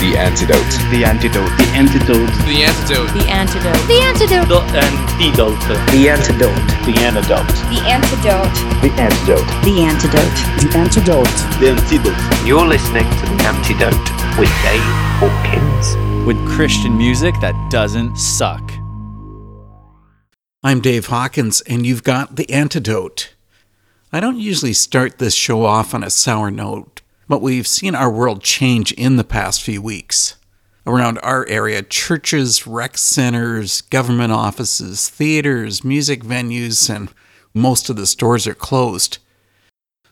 The antidote. The antidote. The antidote. The antidote. The antidote. The antidote. The antidote. The antidote. The antidote. The antidote. The antidote. The antidote. The antidote. The antidote. You're listening to The Antidote with Dave Hawkins. With Christian music that doesn't suck. I'm Dave Hawkins, and you've got The Antidote. I don't usually start this show off on a sour note, but we've seen our world change in the past few weeks. Around our area, churches, rec centers, government offices, theaters, music venues, and most of the stores are closed.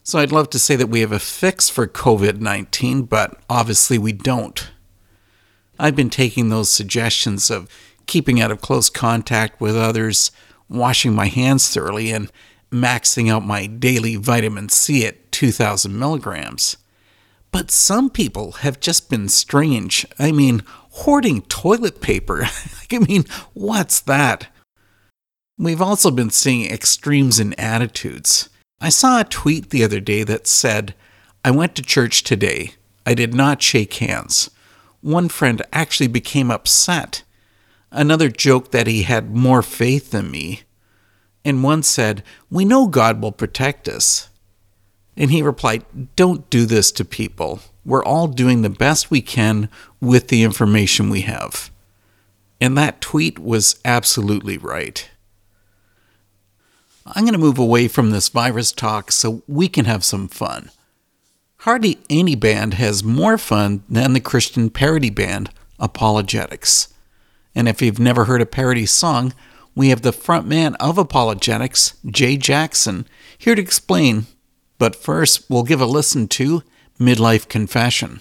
So I'd love to say that we have a fix for COVID 19, but obviously we don't. I've been taking those suggestions of keeping out of close contact with others, washing my hands thoroughly, and maxing out my daily vitamin C at 2,000 milligrams. But some people have just been strange. I mean, hoarding toilet paper. I mean, what's that? We've also been seeing extremes in attitudes. I saw a tweet the other day that said, I went to church today. I did not shake hands. One friend actually became upset. Another joked that he had more faith than me. And one said, We know God will protect us. And he replied, Don't do this to people. We're all doing the best we can with the information we have. And that tweet was absolutely right. I'm going to move away from this virus talk so we can have some fun. Hardly any band has more fun than the Christian parody band ApologetiX. And if you've never heard a parody song, we have the frontman of ApologetiX, J Jackson, here to explain. But first, we'll give a listen to Midlife Confession.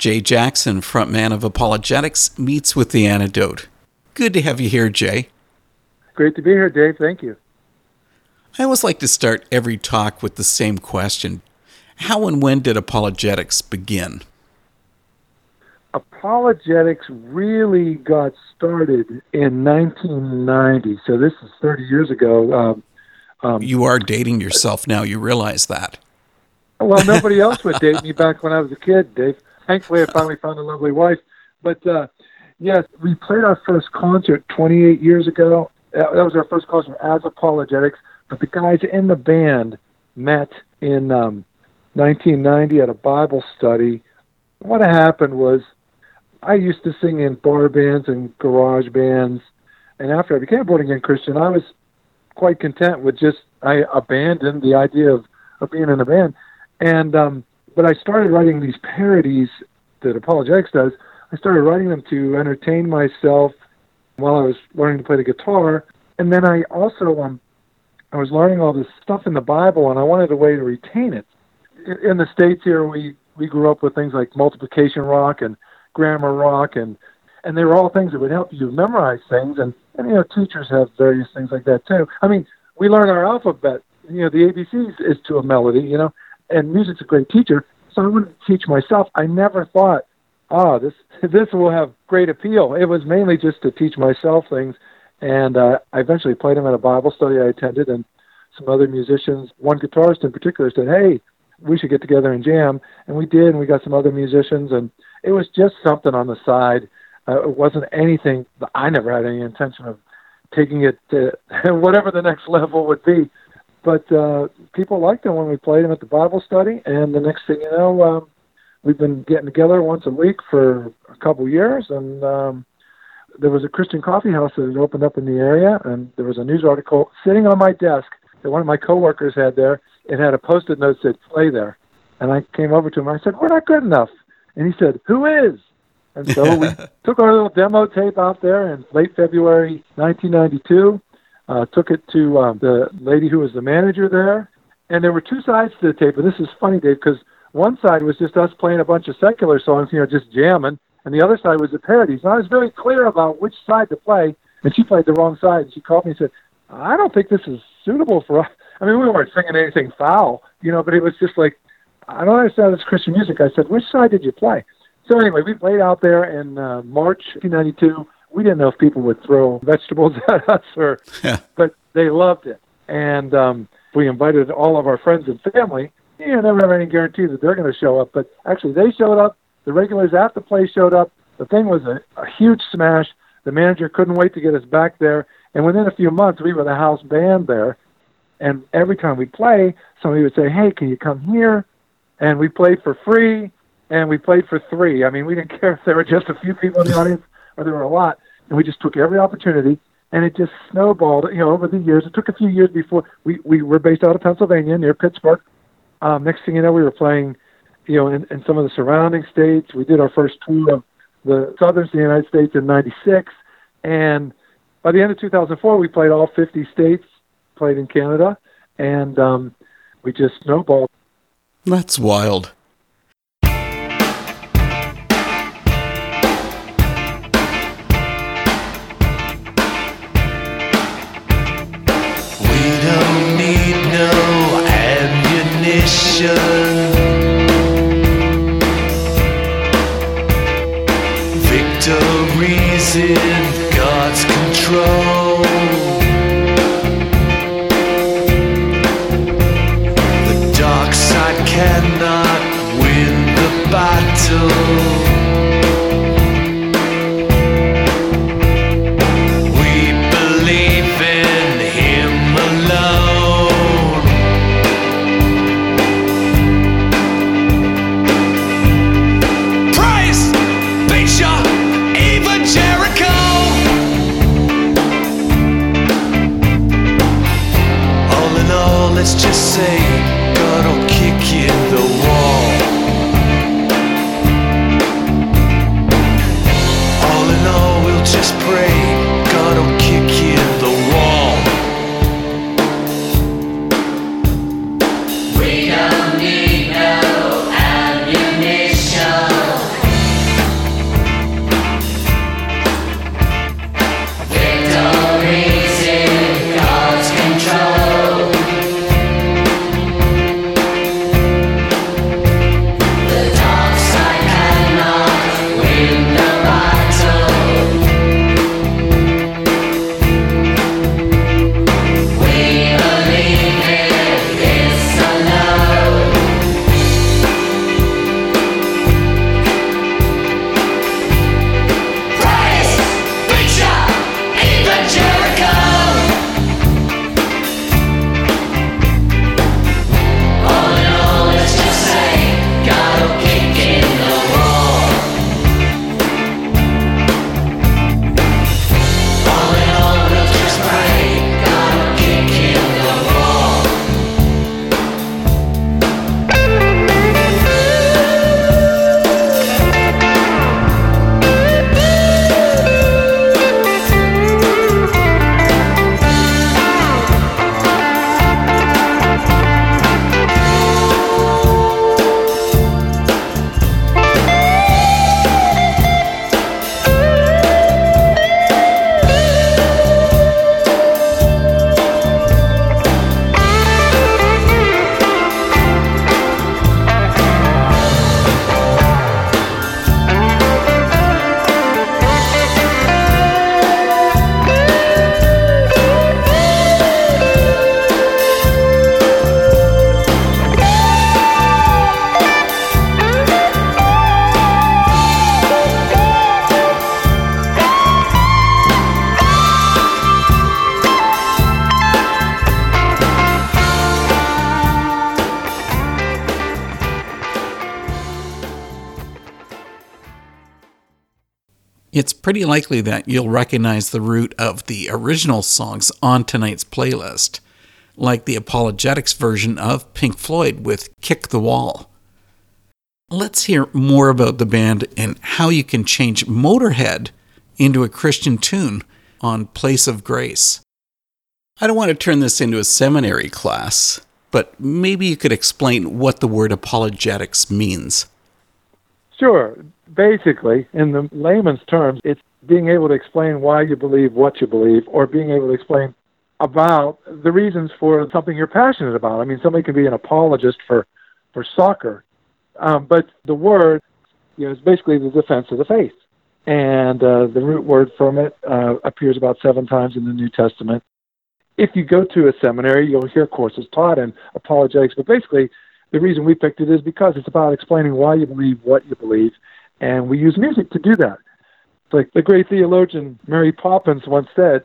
J Jackson, frontman of ApologetiX, meets with the antidote. Good to have you here, Jay. Great to be here, Dave. Thank you. I always like to start every talk with the same question How and when did ApologetiX begin? ApologetiX really got started in 1990. So this is 30 years ago. Um, um, You are dating yourself now. You realize that. well, nobody else would date me back when I was a kid, Dave. Thankfully, I finally found a lovely wife. But uh, yes, we played our first concert 28 years ago. That was our first concert as ApologetiX. But the guys in the band met in um, 1990 at a Bible study. What happened was I used to sing in bar bands and garage bands. And after I became a born again Christian, I was quite content with just, I abandoned the idea of, of being in a band. And, um, but I started writing these parodies that ApologetiX does. I started writing them to entertain myself while I was learning to play the guitar. And then I also, um, I was learning all this stuff in the Bible and I wanted a way to retain it. In- the States here, we, we grew up with things like multiplication rock and grammar rock and and they were all things that would help you memorize things and, and you know teachers have various things like that too i mean we learn our alphabet you know the abcs is to a melody you know and music's a great teacher so i wanted to teach myself. I never thought ah this this will have great appeal. It was mainly just to teach myself things and uh, i eventually played them at a bible study i attended and some other musicians. One guitarist in particular said hey we should get together and jam and we did and we got some other musicians and it was just something on the side. Uh, it wasn't anything i never had any intention of taking it to whatever the next level would be but uh people liked it when we played them at the bible study. And the next thing you know um we've been getting together once a week for a couple years. And um there was a christian coffee house that had opened up in the area. And there was a news article sitting on my desk that one of my coworkers had there. It had a post-it note that said play there. And i came over to him. And i said we're not good enough. And he said who is? And so we took our little demo tape out there in late february 1992 uh, took it to um, the lady who was the manager there. And there were two sides to the tape and this is funny dave because one side was just us playing a bunch of secular songs you know just jamming and the other side was the parodies. And i was very clear about which side to play and she played the wrong side. And she called me and said i don't think this is suitable for us. I mean we weren't singing anything foul you know but it was just like i don't understand this christian music. I said which side did you play? So anyway we played out there in uh, march 1992 we didn't know if people would throw vegetables at us or yeah. but they loved it. And um we invited all of our friends and family. You know, never have any guarantee that they're going to show up but actually they showed up. The regulars at the place showed up. The thing was a, a huge smash. The manager couldn't wait to get us back there. And within a few months we were the house band there. And every time we play somebody would say hey can you come here? And we played for free and we played for three. I mean we didn't care if there were just a few people in the audience or there were a lot and we just took every opportunity and it just snowballed you know over the years. It took a few years before we we were based out of pennsylvania near pittsburgh. Um next thing you know we were playing you know in, in some of the surrounding states. We did our first tour of the southern united states in 96 and by the end of 2004 we played all 50 states played in canada and um we just snowballed. That's wild. All, say God It's pretty likely that you'll recognize the root of the original songs on tonight's playlist, like the ApologetiX version of Pink Floyd with Kick the Wall. Let's hear more about the band and how you can change Motorhead into a Christian tune on Place of Grace. I don't want to turn this into a seminary class, but maybe you could explain what the word apologetics means. Sure. Basically, in the layman's terms, it's being able to explain why you believe what you believe or being able to explain about the reasons for something you're passionate about. I mean, somebody can be an apologist for, for soccer, um, but the word you know, is basically the defense of the faith. And uh, the root word from it uh, appears about seven times in the New Testament. If you go to a seminary, you'll hear courses taught in apologetics, but basically, the reason we picked it is because it's about explaining why you believe what you believe, and we use music to do that. Like the great theologian Mary Poppins once said,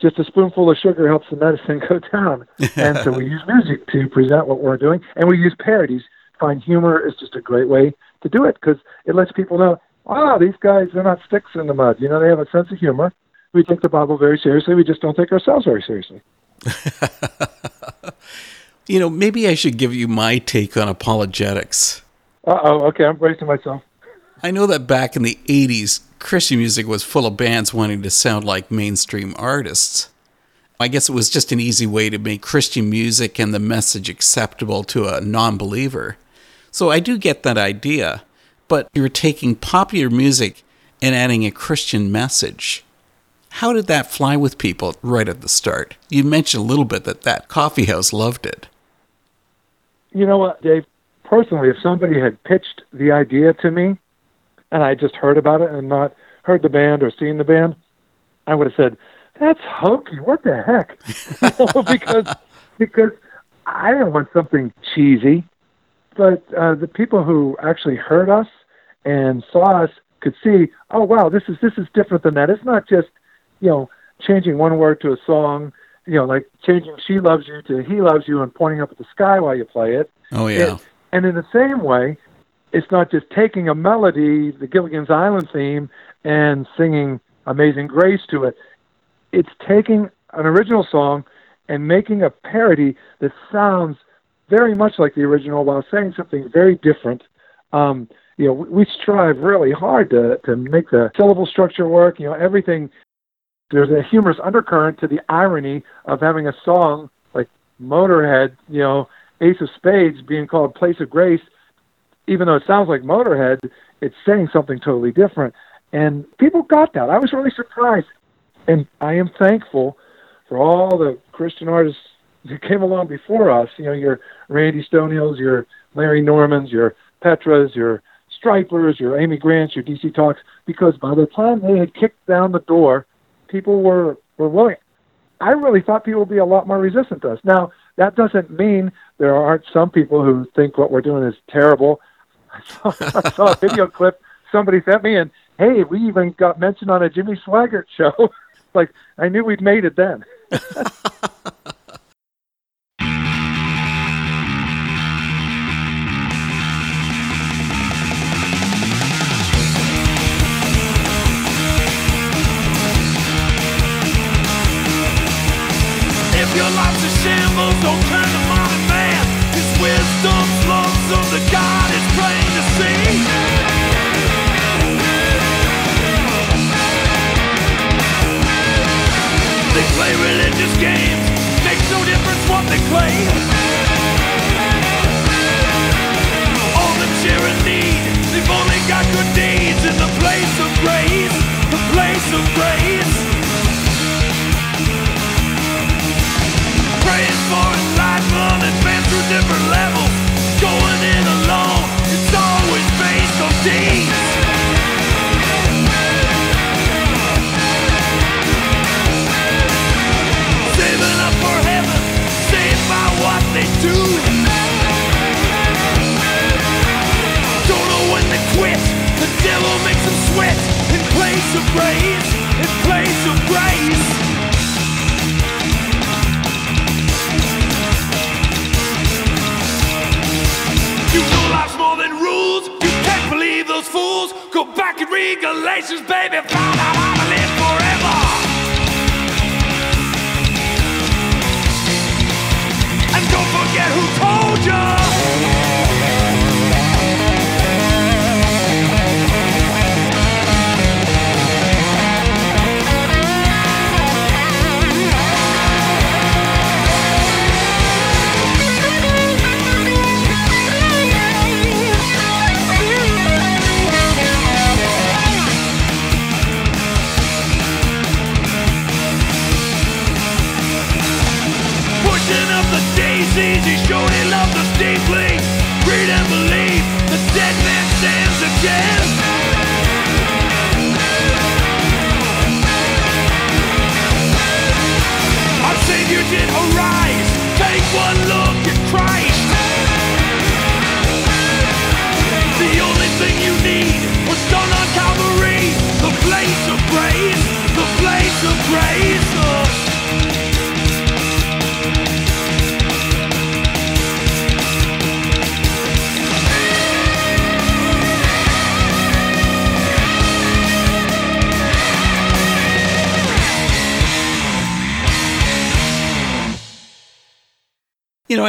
just a spoonful of sugar helps the medicine go down. and so we use music to present what we're doing, and we use parodies. Find humor is just a great way to do it because it lets people know, ah, these guys, they're not sticks in the mud. You know, they have a sense of humor. We take the Bible very seriously. We just don't take ourselves very seriously. you know, maybe I should give you my take on ApologetiX. Uh oh, okay, I'm bracing myself. I know that back in the 80s, Christian music was full of bands wanting to sound like mainstream artists. I guess it was just an easy way to make Christian music and the message acceptable to a non believer. So I do get that idea, but you're taking popular music and adding a Christian message. How did that fly with people right at the start? You mentioned a little bit that that coffee house loved it. You know what, Dave? Personally, if somebody had pitched the idea to me and I just heard about it and not heard the band or seen the band, I would have said, "That's hokey. What the heck?" because because I didn't want something cheesy. But uh, the people who actually heard us and saw us could see, oh wow, this is this is different than that. It's not just you know changing one word to a song, you know, like changing "She Loves You" to "He Loves You" and pointing up at the sky while you play it. Oh yeah. It, and in the same way, it's not just taking a melody, the Gilligan's Island theme, and singing Amazing Grace to it. It's taking an original song and making a parody that sounds very much like the original while saying something very different. Um, you know, we, we strive really hard to, to make the syllable structure work. You know, everything. There's a humorous undercurrent to the irony of having a song like Motorhead, you know, Ace of Spades being called Place of Grace, even though it sounds like Motorhead, it's saying something totally different. And people got that. I was really surprised. And I am thankful for all the Christian artists that came along before us. You know, your Randy Stonehills, your Larry Normans, your Petras, your Strypers, your Amy Grants, your DC Talks, because by the time they had kicked down the door, people were, were willing. I really thought people would be a lot more resistant to us. Now, that doesn't mean there aren't some people who think what we're doing is terrible. I saw, I saw a video clip somebody sent me, and hey, we even got mentioned on a Jimmy Swaggart show. like, I knew we'd made it then. place of grace, the place of grace. Place of grace, in place of grace. You know life's more than rules. You can't believe those fools. Go back and read Galatians, baby. Find out how to live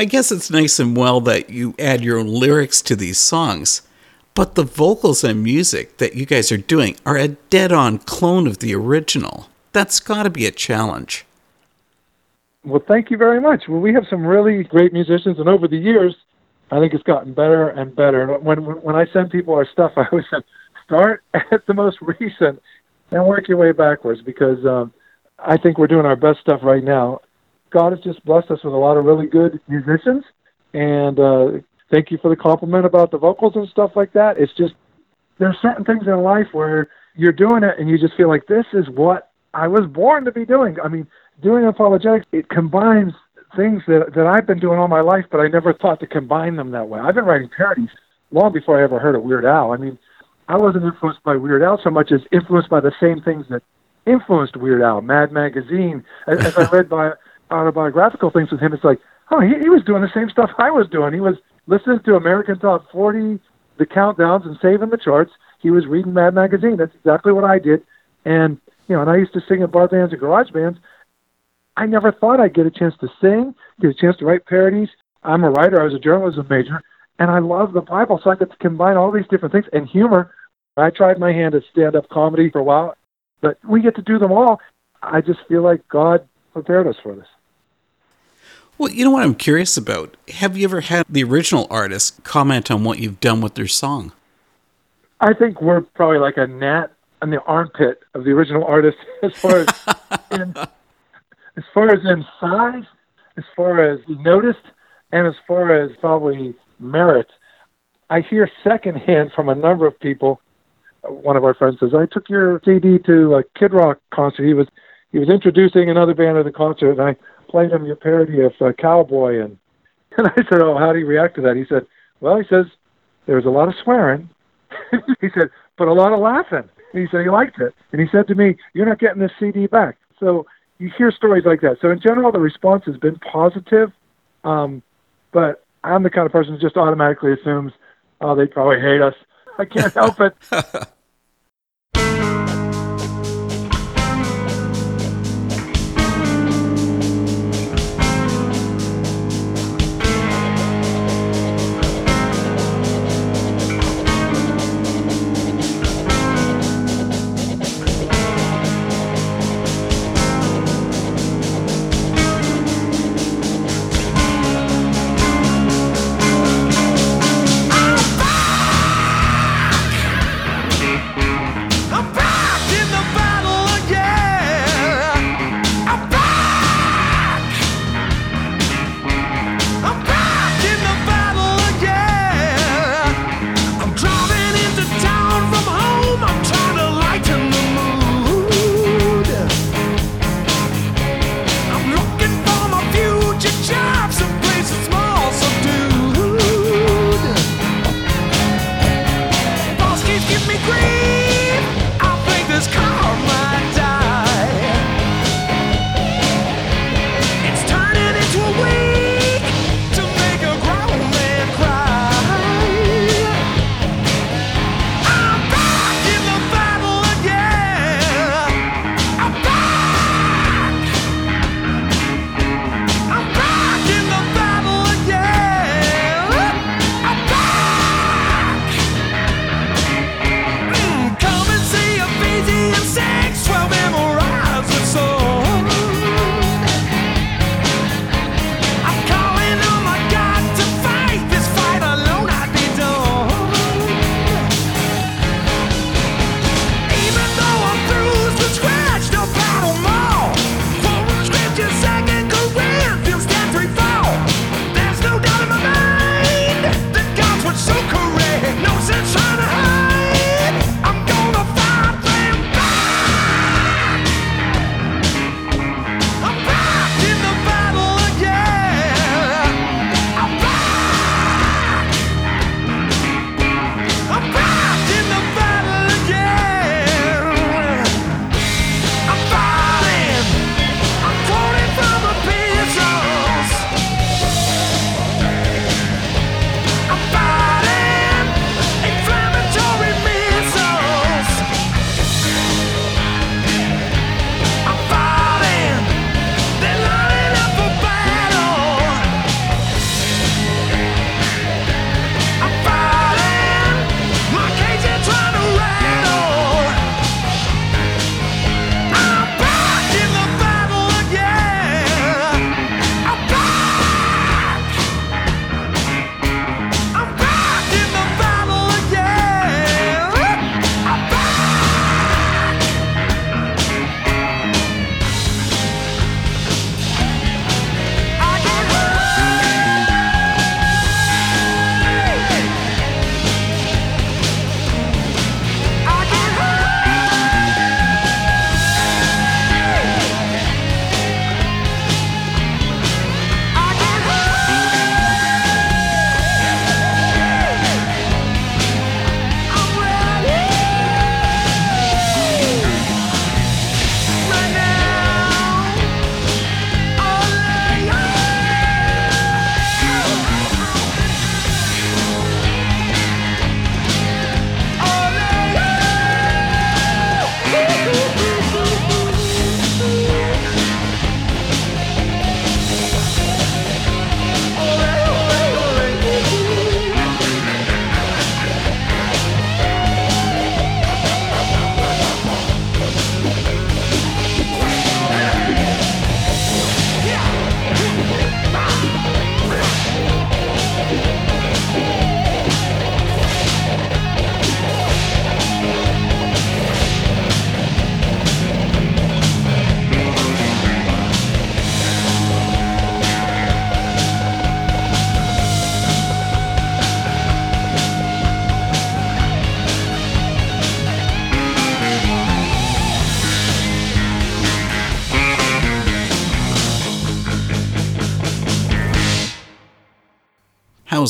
I guess it's nice and well that you add your own lyrics to these songs, but the vocals and music that you guys are doing are a dead on clone of the original. That's got to be a challenge. Well, thank you very much. Well, we have some really great musicians, and over the years, I think it's gotten better and better. When when, I send people our stuff, I always say, start at the most recent and work your way backwards because um, I think we're doing our best stuff right now. God has just blessed us with a lot of really good musicians, and uh, thank you for the compliment about the vocals and stuff like that. It's just there's certain things in life where you're doing it and you just feel like this is what I was born to be doing. I mean, doing ApologetiX it combines things that that I've been doing all my life, but I never thought to combine them that way. I've been writing parodies long before I ever heard of Weird Al. I mean, I wasn't influenced by Weird Al so much as influenced by the same things that influenced Weird Al. Mad Magazine. As, as I read by autobiographical things with him, it's like, oh, he, he was doing the same stuff I was doing. He was listening to American Top 40, the countdowns, and saving the charts. He was reading Mad Magazine. That's exactly what I did. And you know, and I used to sing in bar bands and garage bands. I never thought I'd get a chance to sing, get a chance to write parodies. I'm a writer. I was a journalism major, and I love the Bible, so I get to combine all these different things and humor. I tried my hand at stand-up comedy for a while, but we get to do them all. I just feel like God prepared us for this. Well, you know what I'm curious about? Have you ever had the original artist comment on what you've done with their song? I think we're probably like a gnat in the armpit of the original artist as far as in, as far as in size, as far as noticed, and as far as probably merit. I hear secondhand from a number of people. One of our friends says, "I took your CD to a Kid Rock concert. He was he was introducing another band at the concert, and I played him your parody of uh, Cowboy." And and I said, "Oh, how do you react to that?" He said, "Well, he says there was a lot of swearing." he said, "But a lot of laughing." And he said he liked it, and he said to me, "You're not getting this CD back." So you hear stories like that. So in general, the response has been positive, um, but I'm the kind of person who just automatically assumes, "Oh, they probably hate us." I can't help it.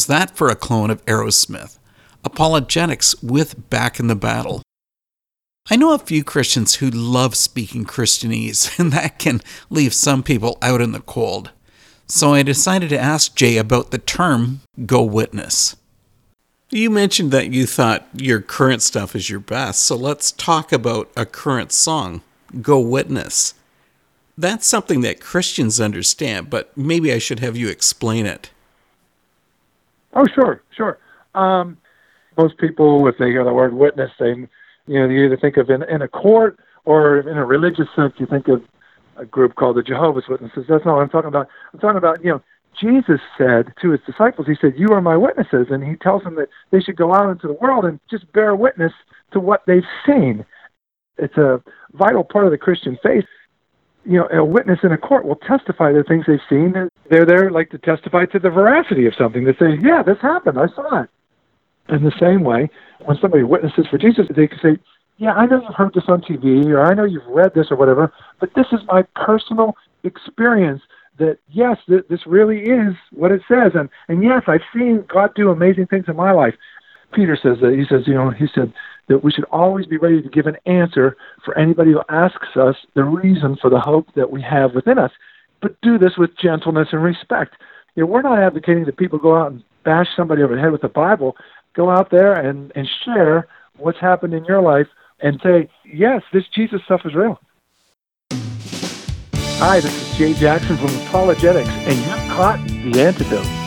How's that for a clone of Aerosmith? ApologetiX with Back in the Battle. I know a few Christians who love speaking Christianese, and that can leave some people out in the cold. So I decided to ask Jay about the term go witness. You mentioned that you thought your current stuff is your best, so let's talk about a current song, Go Witness. That's something that Christians understand, but maybe I should have you explain it. Oh, sure, sure. Um, most people, if they hear the word witness, they, you know, you either think of in, in a court or in a religious sense, you think of a group called the Jehovah's Witnesses. That's not what I'm talking about. I'm talking about, you know, Jesus said to his disciples, he said, You are my witnesses. And he tells them that they should go out into the world and just bear witness to what they've seen. It's a vital part of the Christian faith. You know, a witness in a court will testify to things they've seen. And they're there like to testify to the veracity of something. They say, Yeah, this happened. I saw it. In the same way, when somebody witnesses for Jesus, they can say, Yeah, I know you've heard this on TV, or I know you've read this, or whatever, but this is my personal experience that yes, th- this really is what it says, and and yes, I've seen God do amazing things in my life. Peter says that he says, you know, he said that we should always be ready to give an answer for anybody who asks us the reason for the hope that we have within us, but do this with gentleness and respect. You know, we're not advocating that people go out and bash somebody over the head with the Bible. Go out there and and share what's happened in your life and say, yes, this Jesus stuff is real. Hi, this is J Jackson from ApologetiX, and you've caught the antidote.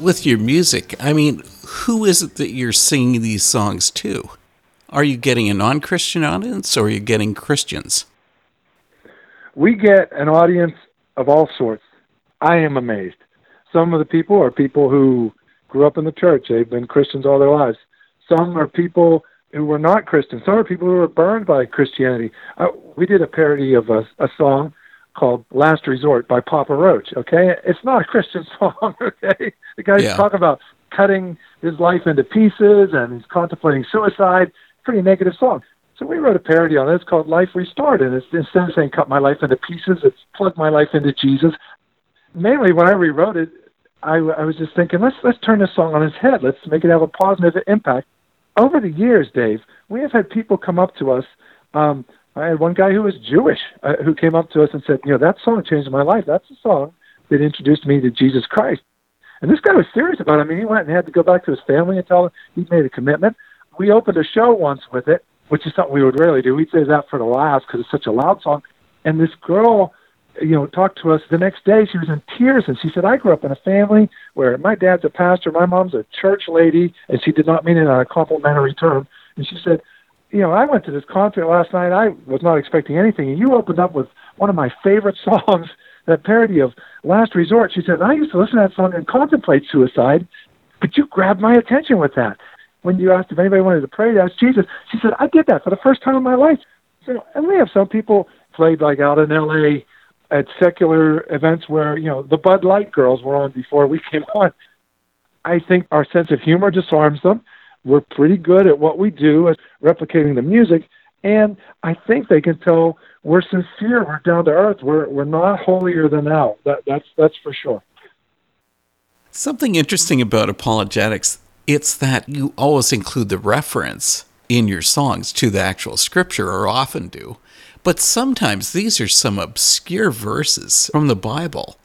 With your music, I mean, who is it that you're singing these songs to? Are you getting a non Christian audience or are you getting Christians? we get an audience of all sorts. I am amazed. Some of the people are people who grew up in the church. They've been Christians all their lives. Some are people who were not Christians. Some are people who were burned by Christianity. Uh, we did a parody of a, a song called Last Resort by Papa Roach, okay? It's not a Christian song, okay? The guy's Yeah. talking about cutting his life into pieces and he's contemplating suicide. Pretty negative song. So we wrote a parody on it. It's called Life Restored, and it's instead of saying cut my life into pieces, it's plug my life into Jesus. Mainly, when I rewrote it, I, I was just thinking, let's let's turn this song on its head. Let's make it have a positive impact. Over the years, Dave, we have had people come up to us. Um, I had one guy who was Jewish uh, who came up to us and said, you know, that song changed my life. That's the song that introduced me to Jesus Christ. And this guy was serious about it. I mean, he went and had to go back to his family and tell them he made a commitment. We opened a show once with it, which is something we would rarely do. We'd say that for the last because it's such a loud song. And this girl, you know, talked to us the next day. She was in tears and she said, I grew up in a family where my dad's a pastor, my mom's a church lady, and she did not mean it on a complimentary term. And she said, you know, I went to this concert last night. I was not expecting anything, and you opened up with one of my favorite songs, that parody of Last Resort. She said, I used to listen to that song and contemplate suicide, but you grabbed my attention with that. When you asked if anybody wanted to pray to ask Jesus, she said, I did that for the first time in my life. So, and we have some people played like out in L.A. at secular events where, you know, the Bud Light girls were on before we came on. I think our sense of humor disarms them. We're pretty good at what we do at replicating the music, and I think they can tell we're sincere, we're down to earth, we're we're not holier than thou. That that's that's for sure. Something interesting about ApologetiX, it's that you always include the reference in your songs to the actual scripture, or often do. But sometimes these are some obscure verses from the Bible.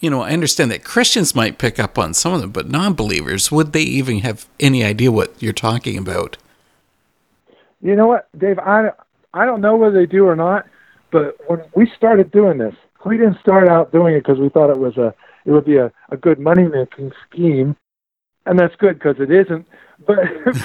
You know, I understand that Christians might pick up on some of them, but non believers, would they even have any idea what you're talking about? You know what, Dave? I I don't know whether they do or not, but when we started doing this, we didn't start out doing it because we thought it was a it would be a, a good money making scheme, and that's good because it isn't. But,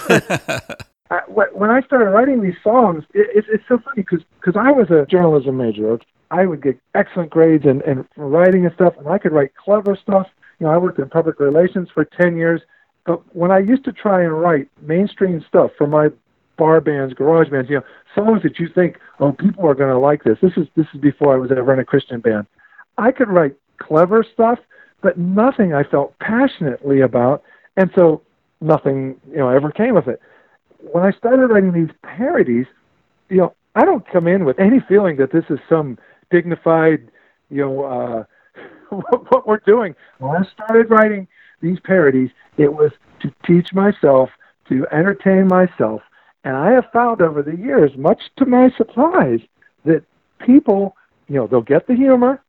but I, when I started writing these songs, it, it's it's so funny because I was a journalism major. I would get excellent grades and and writing and stuff, and I could write clever stuff. You know, I worked in public relations for ten years. But when I used to try and write mainstream stuff for my bar bands, garage bands, you know, songs that you think, oh, people are going to like this. This is this is before I was ever in a Christian band. I could write clever stuff, but nothing I felt passionately about, and so nothing, you know, ever came of it. When I started writing these parodies, you know, I don't come in with any feeling that this is some dignified, you know, uh, what, what we're doing. When I started writing these parodies, it was to teach myself, to entertain myself, and I have found over the years, much to my surprise, that people, you know, they'll get the humor.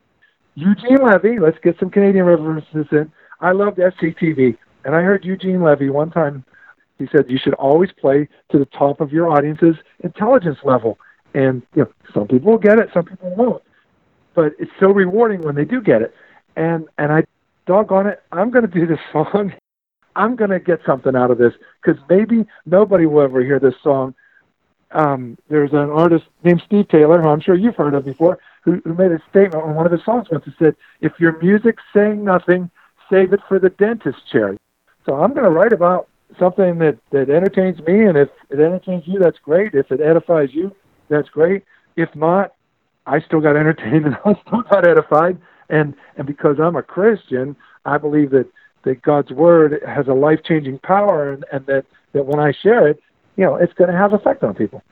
Eugene Levy, let's get some Canadian references in. I loved SCTV, and I heard Eugene Levy one time. He said you should always play to the top of your audience's intelligence level, and you know, some people will get it, some people won't. But it's so rewarding when they do get it, and and I, doggone it, I'm going to do this song I'm going to get something out of this because maybe nobody will ever hear this song. Um, there's an artist named Steve Taylor, who I'm sure you've heard of before, who, who made a statement on one of his songs once. He said, "If your music's saying nothing, save it for the dentist chair." So I'm going to write about something that that entertains me, and if it entertains you, that's great. If it edifies you, that's great. If not, I still got entertained and I still got edified. And and because I'm a Christian, I believe that that God's word has a life changing power, and, and that that when I share it, you know, it's going to have effect on people.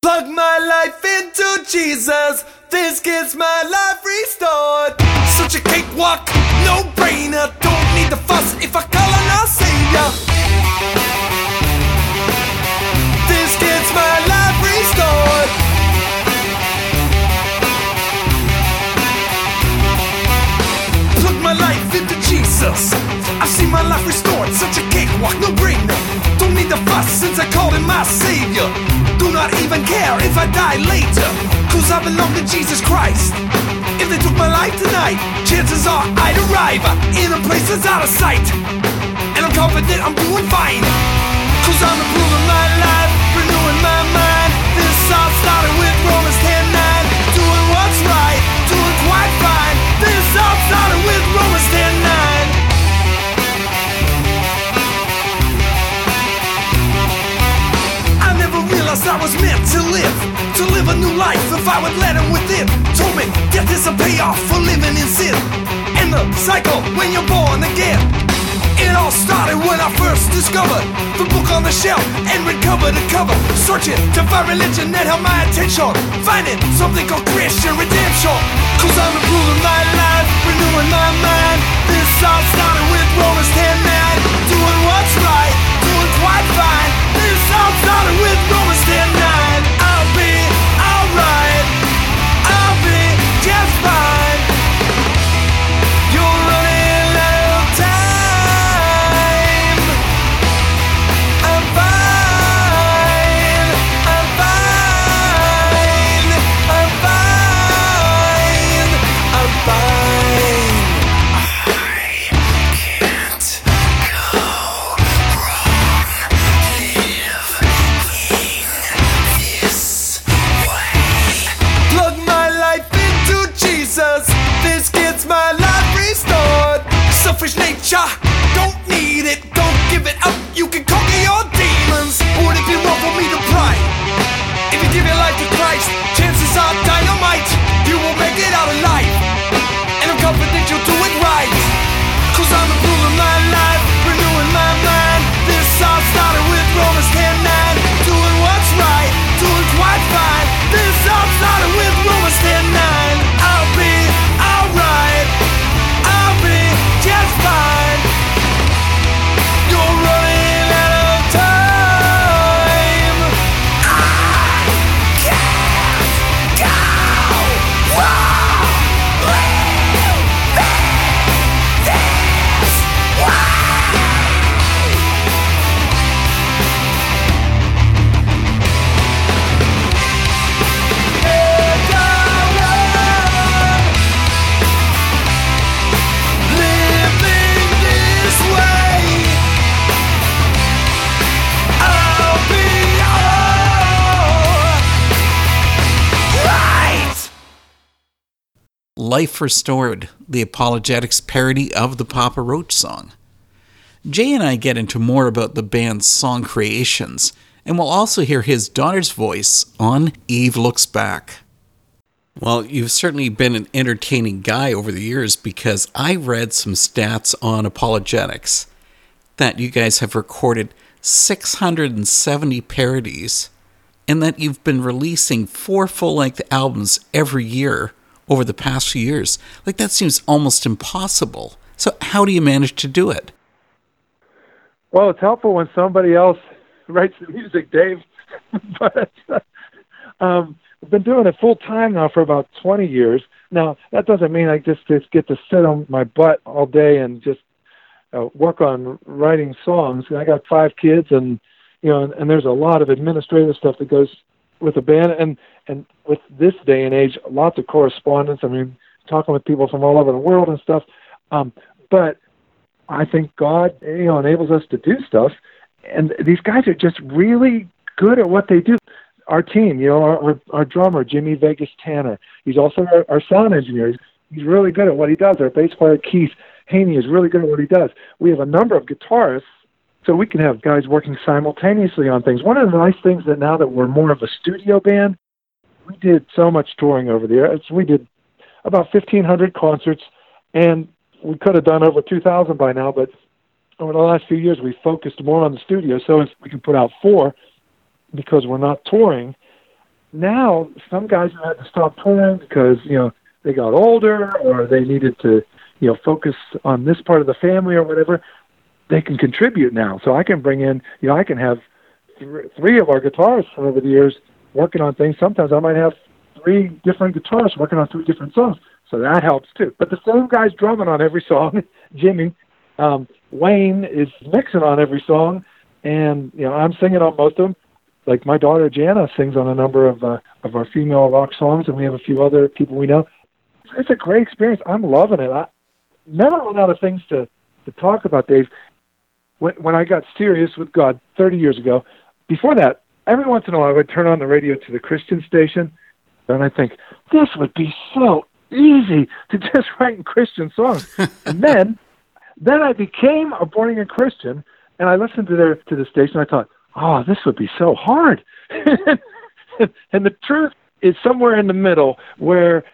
Plug my life into Jesus. This gets my life restored. Such a cakewalk, no brainer. Don't need the fuss if I call on our Savior. This Plug my life into Jesus. I've seen my life restored. Such a cakewalk, no brainer. Don't need the fuss since I called him my savior. Do not even care if I die later, cause I belong to Jesus Christ. If they took my life tonight, chances are I'd arrive in a place that's out of sight. And I'm confident I'm doing fine, cause I'm improving my life, renewing my mind. I never realized I was meant to live, to live a new life if I would let him within. Told me death is a payoff for living in sin. And the cycle when you're born again. It all started when I first discovered the book on the shelf and read cover to cover. Searching to find religion that held my attention. Finding something called Christian redemption. Cause I'm improving my life, renewing my mind. This all started with Romans 10 9. Doing what's right, doing quite fine. This all started with Life Restored, the ApologetiX parody of the Papa Roach song. J and I get into more about the band's song creations, and we'll also hear his daughter's voice on Eve Looks Back. Well, you've certainly been an entertaining guy over the years because I read some stats on ApologetiX that you guys have recorded 670 parodies and that you've been releasing four full length albums every year over the past few years. Like, that seems almost impossible. So, how do you manage to do it? Well, it's helpful when somebody else writes the music, Dave. but um, I've been doing it full time now for about 20 years. Now, that doesn't mean I just, just get to sit on my butt all day and just uh, work on writing songs. I got five kids, and you know, and, and there's a lot of administrative stuff that goes with the band, and and with this day and age, lots of correspondence. I mean, talking with people from all over the world and stuff. Um, but I think God, you know, enables us to do stuff, and these guys are just really good at what they do. Our team, you know, our our, our drummer Jimmy Vegas Tanner, he's also our, our sound engineer. He's, he's really good at what he does. Our bass player Keith Haney is really good at what he does. We have a number of guitarists, so we can have guys working simultaneously on things. One of the nice things that now that we're more of a studio band, we did so much touring over the years. We did about 1,500 concerts, and we could have done over 2,000 by now, but over the last few years, we focused more on the studio, so we can put out four because we're not touring. Now, some guys have had to stop touring because you know they got older or they needed to you know focus on this part of the family or whatever. They can contribute now, so I can bring in you know I can have th- three of our guitarists over the years working on things. Sometimes I might have three different guitarists working on three different songs, so that helps too. But the same guy's drumming on every song. Jimmy, um, Wayne is mixing on every song. and you know I'm singing on most of them. Like my daughter Jana sings on a number of uh, of our female rock songs, and we have a few other people we know. It's a great experience. I'm loving it. I never run out of things to to talk about, Dave. When when I got serious with God 30 years ago, before that, every once in a while I would turn on the radio to the Christian station, and I think this would be so easy to just write Christian songs. and then then I became a born again Christian, and I listened to their to the station. I thought, oh, this would be so hard. and the truth is somewhere in the middle, where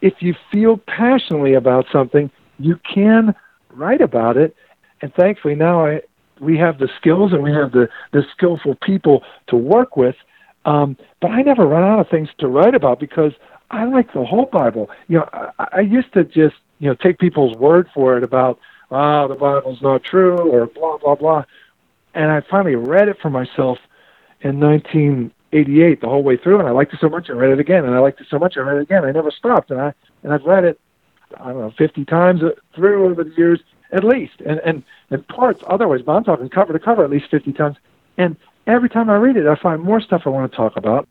if you feel passionately about something, you can write about it. And thankfully now I we have the skills and we have the the skillful people to work with. Um, but I never run out of things to write about because I like the whole Bible. You know, I, I used to just you know take people's word for it about ah, the Bible's not true, or blah, blah, blah. And I finally read it for myself in 1988 the whole way through, and I liked it so much I read it again, and I liked it so much I read it again. I never stopped, and I and I've read it I don't know 50 times through over the years at least, and and and parts otherwise. But I'm talking cover to cover at least 50 times, and every time I read it, I find more stuff I want to talk about,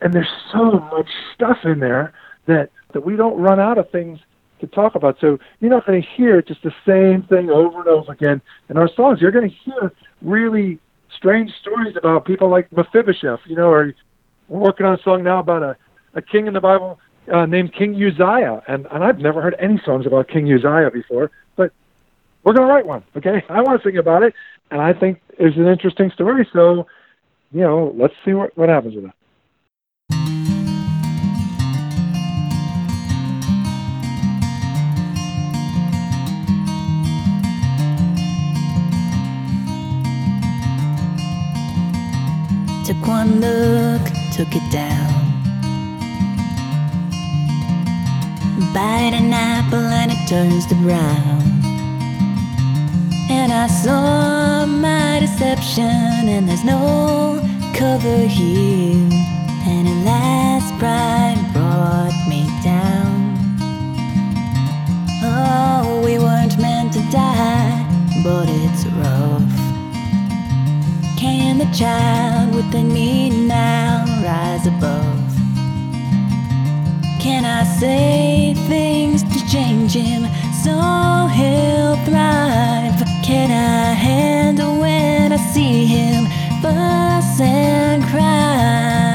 and there's so much stuff in there that that we don't run out of things to talk about. So you're not going to hear just the same thing over and over again in our songs. You're going to hear really strange stories about people like Mephibosheth, you know, or we're working on a song now about a, a king in the Bible uh, named King Uzziah. And, and I've never heard any songs about King Uzziah before, we're going to write one, okay? I want to sing about it, and I think it's an interesting story. So, you know, let's see what, what happens with it. Took one look, took it down. Bite an apple and it turns to brown. And I saw my deception, and there's no cover here. And at last, pride brought me down. Oh, we weren't meant to die, but it's rough. Can the child within me now rise above? Can I say things to change him so he'll thrive? Can I handle when I see him fuss and cry?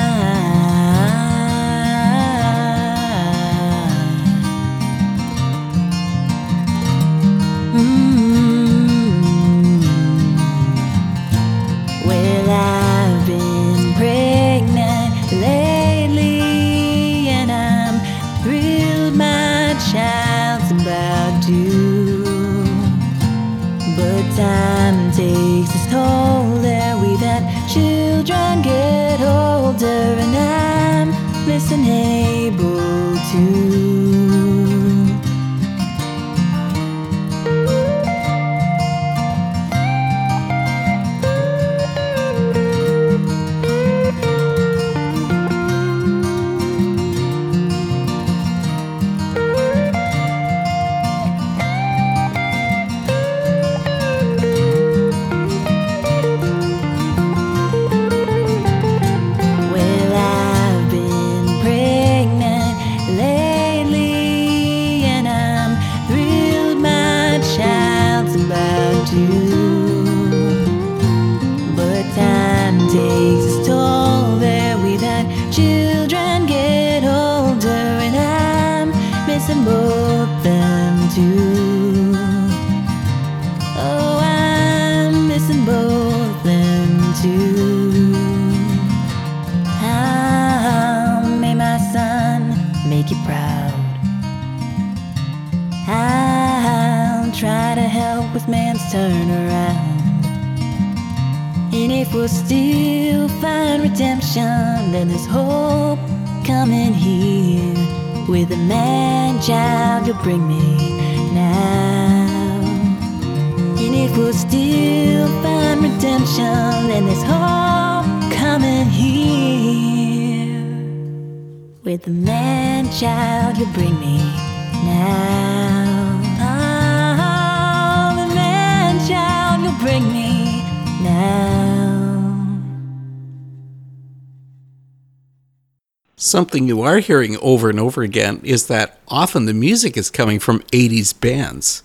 Something you are hearing over and over again is that often the music is coming from 80s bands.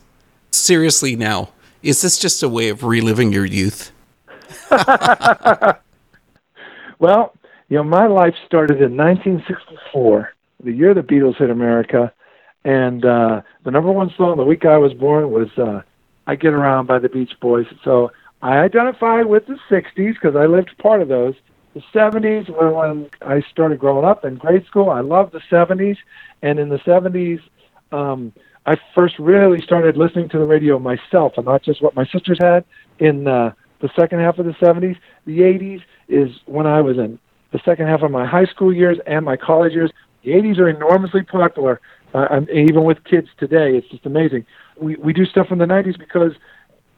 Seriously, now, is this just a way of reliving your youth? Well, you know, my life started in 1964, the year the Beatles hit America, and uh, the number one song the week I was born was uh, "I Get Around" by the Beach Boys. So I identify with the 60s because I lived part of those. The 70s were when I started growing up in grade school. I loved the 70s, and in the 70s, um, I first really started listening to the radio myself, and not just what my sisters had. In uh, the second half of the 70s, the 80s is when I was in the second half of my high school years and my college years. The 80s are enormously popular, uh, even with kids today. It's just amazing. We we do stuff from the 90s because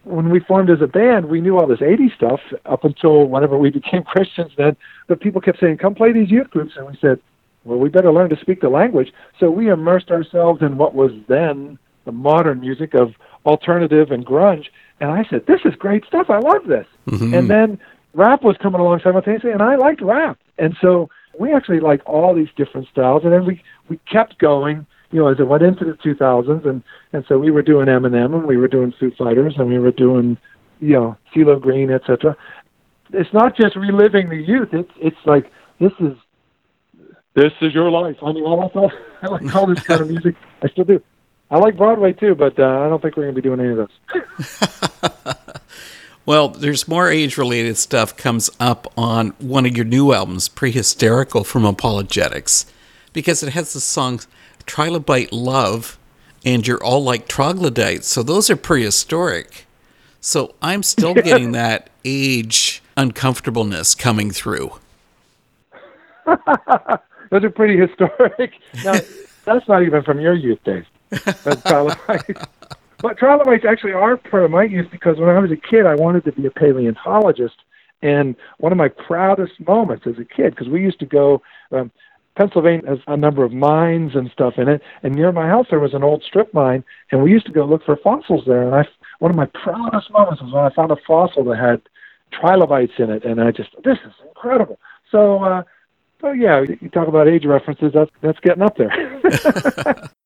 when we formed as a band, we knew all this 80s stuff up until whenever we became Christians. Then, but people kept saying, "Come play these youth groups," and we said, "Well, we better learn to speak the language." So we immersed ourselves in what was then the modern music of alternative and grunge. And I said, "This is great stuff. I love this." Mm-hmm. And then rap was coming along simultaneously, and I liked rap. And so we actually liked all these different styles, and then we we kept going. You know, as it went into the 2000s, and and so we were doing Eminem, and we were doing Foo Fighters, and we were doing, you know, CeeLo Green, etc. It's not just reliving the youth. It's it's like this is this is your life. I mean, I like all, I like all this kind of music. I still do. I like Broadway too, but uh, I don't think we're going to be doing any of those. Well, there's more age related stuff comes up on one of your new albums, Prehysterical from ApologetiX, because it has the songs Trilobite Love and You're All Like Troglodytes. So those are prehistoric. So I'm still getting that age uncomfortableness coming through. Those are pretty historic. Now, that's not even from your youth days. That's. But trilobites actually are part of my youth because when I was a kid, I wanted to be a paleontologist. And one of my proudest moments as a kid, because we used to go, um, Pennsylvania has a number of mines and stuff in it. And near my house, there was an old strip mine, and we used to go look for fossils there. And I, one of my proudest moments was when I found a fossil that had trilobites in it, and I just, this is incredible. So, uh, so yeah, you talk about age references. That's that's getting up there.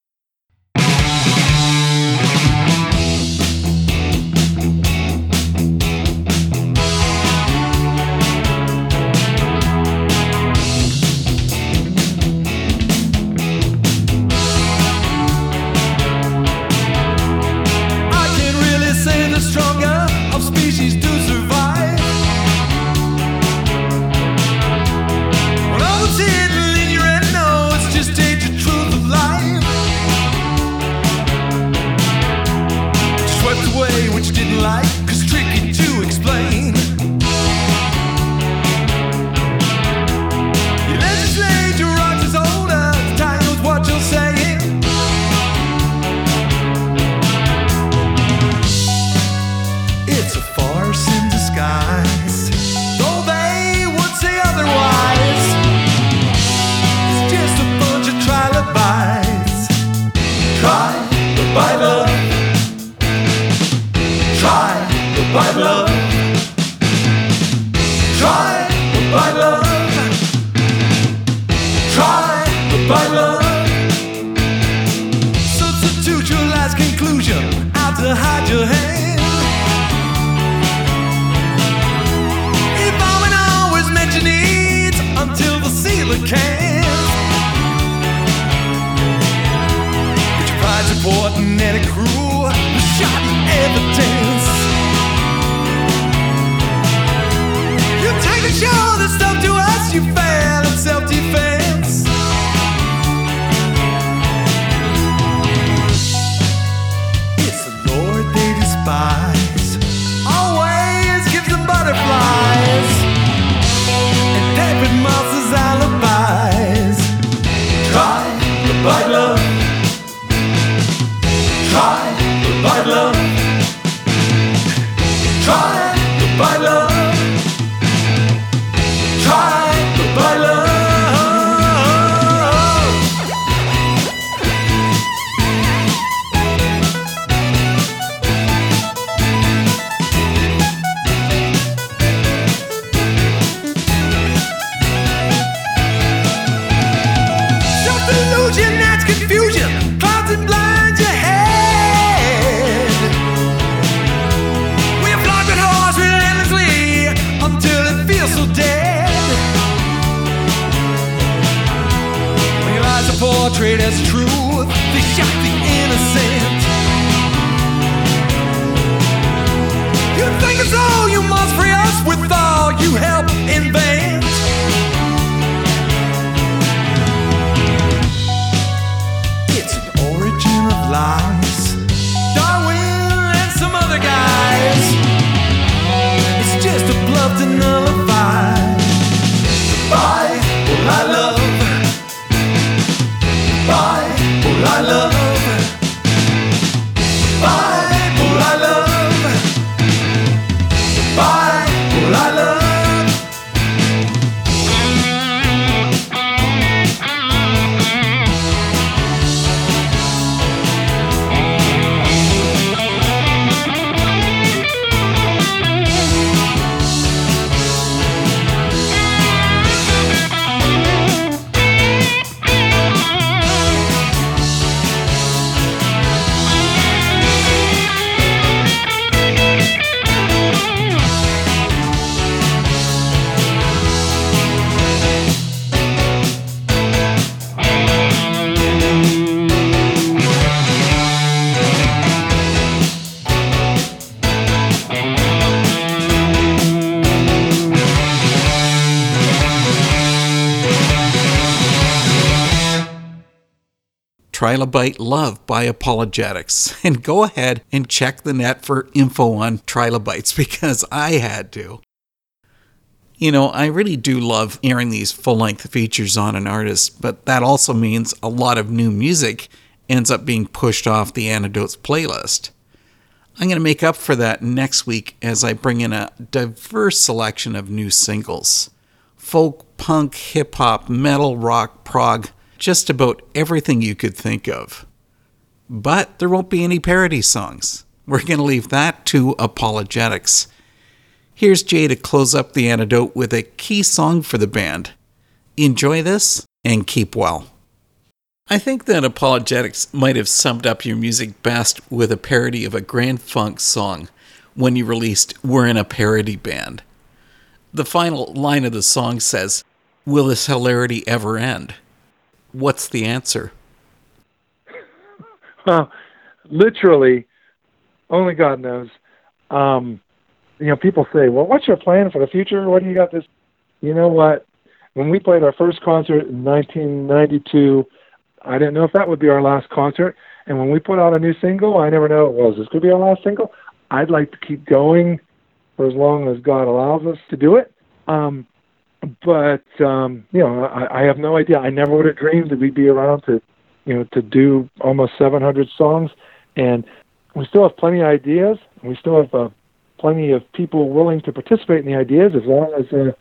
Trilobite Love by ApologetiX. And go ahead and check the net for info on trilobites because I had to. You know, I really do love airing these full length features on an artist, but that also means a lot of new music ends up being pushed off the Antidotes playlist. I'm going to make up for that next week as I bring in a diverse selection of new singles folk, punk, hip hop, metal, rock, prog, just about everything you could think of. But there won't be any parody songs. We're going to leave that to ApologetiX. Here's J to close up the antidote with a key song for the band. Enjoy this and keep well. I think that ApologetiX might have summed up your music best with a parody of a Grand Funk song when you released We're in a Parody Band. The final line of the song says, Will this hilarity ever end? What's the answer? Well, literally, only God knows. Um, you know, people say, "Well, what's your plan for the future? What do you got this?" You know what? When we played our first concert in 1992, I didn't know if that would be our last concert. And when we put out a new single, I never know it was. This could be our last single. I'd like to keep going for as long as God allows us to do it. Um, but um, you know, I, I have no idea. I never would have dreamed that we'd be around to, you know, to do almost 700 songs, and we still have plenty of ideas. And we still have uh, plenty of people willing to participate in the ideas as long as uh,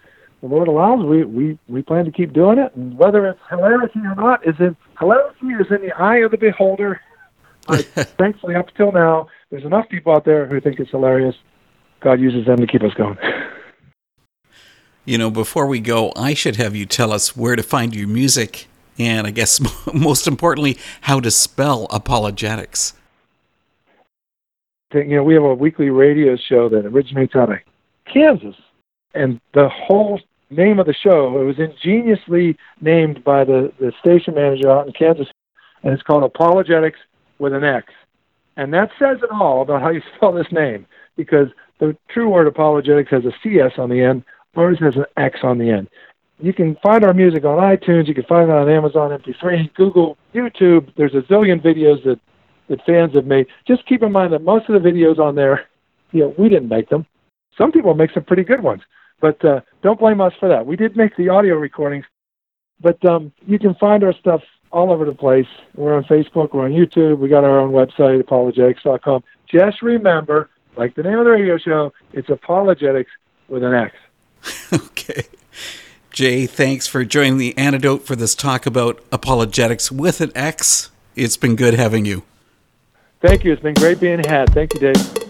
the Lord allows. We we we plan to keep doing it, and whether it's hilarity or not is in hilarity is in the eye of the beholder. But thankfully, up till now, there's enough people out there who think it's hilarious. God uses them to keep us going. You know, before we go, I should have you tell us where to find your music and I guess most importantly, how to spell ApologetiX. You know, we have a weekly radio show that originates out of Kansas, and the whole name of the show it was ingeniously named by the the station manager out in Kansas, and it's called Apologetics with an X, and that says it all about how you spell this name because the true word apologetics has a CS on the end, ours has an X on the end. You can find our music on iTunes. You can find it on Amazon MP3, Google, YouTube. There's a zillion videos that, that fans have made. Just keep in mind that most of the videos on there, you know, we didn't make them. Some people make some pretty good ones, but uh, don't blame us for that. We did make the audio recordings, but um, you can find our stuff all over the place. We're on Facebook. We're on YouTube. We got our own website, apologetix.com. Just remember, like the name of the radio show, it's apologetics with an X. okay. J, thanks for joining the antidote for this talk about apologetics with an X. It's been good having you. Thank you. It's been great being had. Thank you, Dave.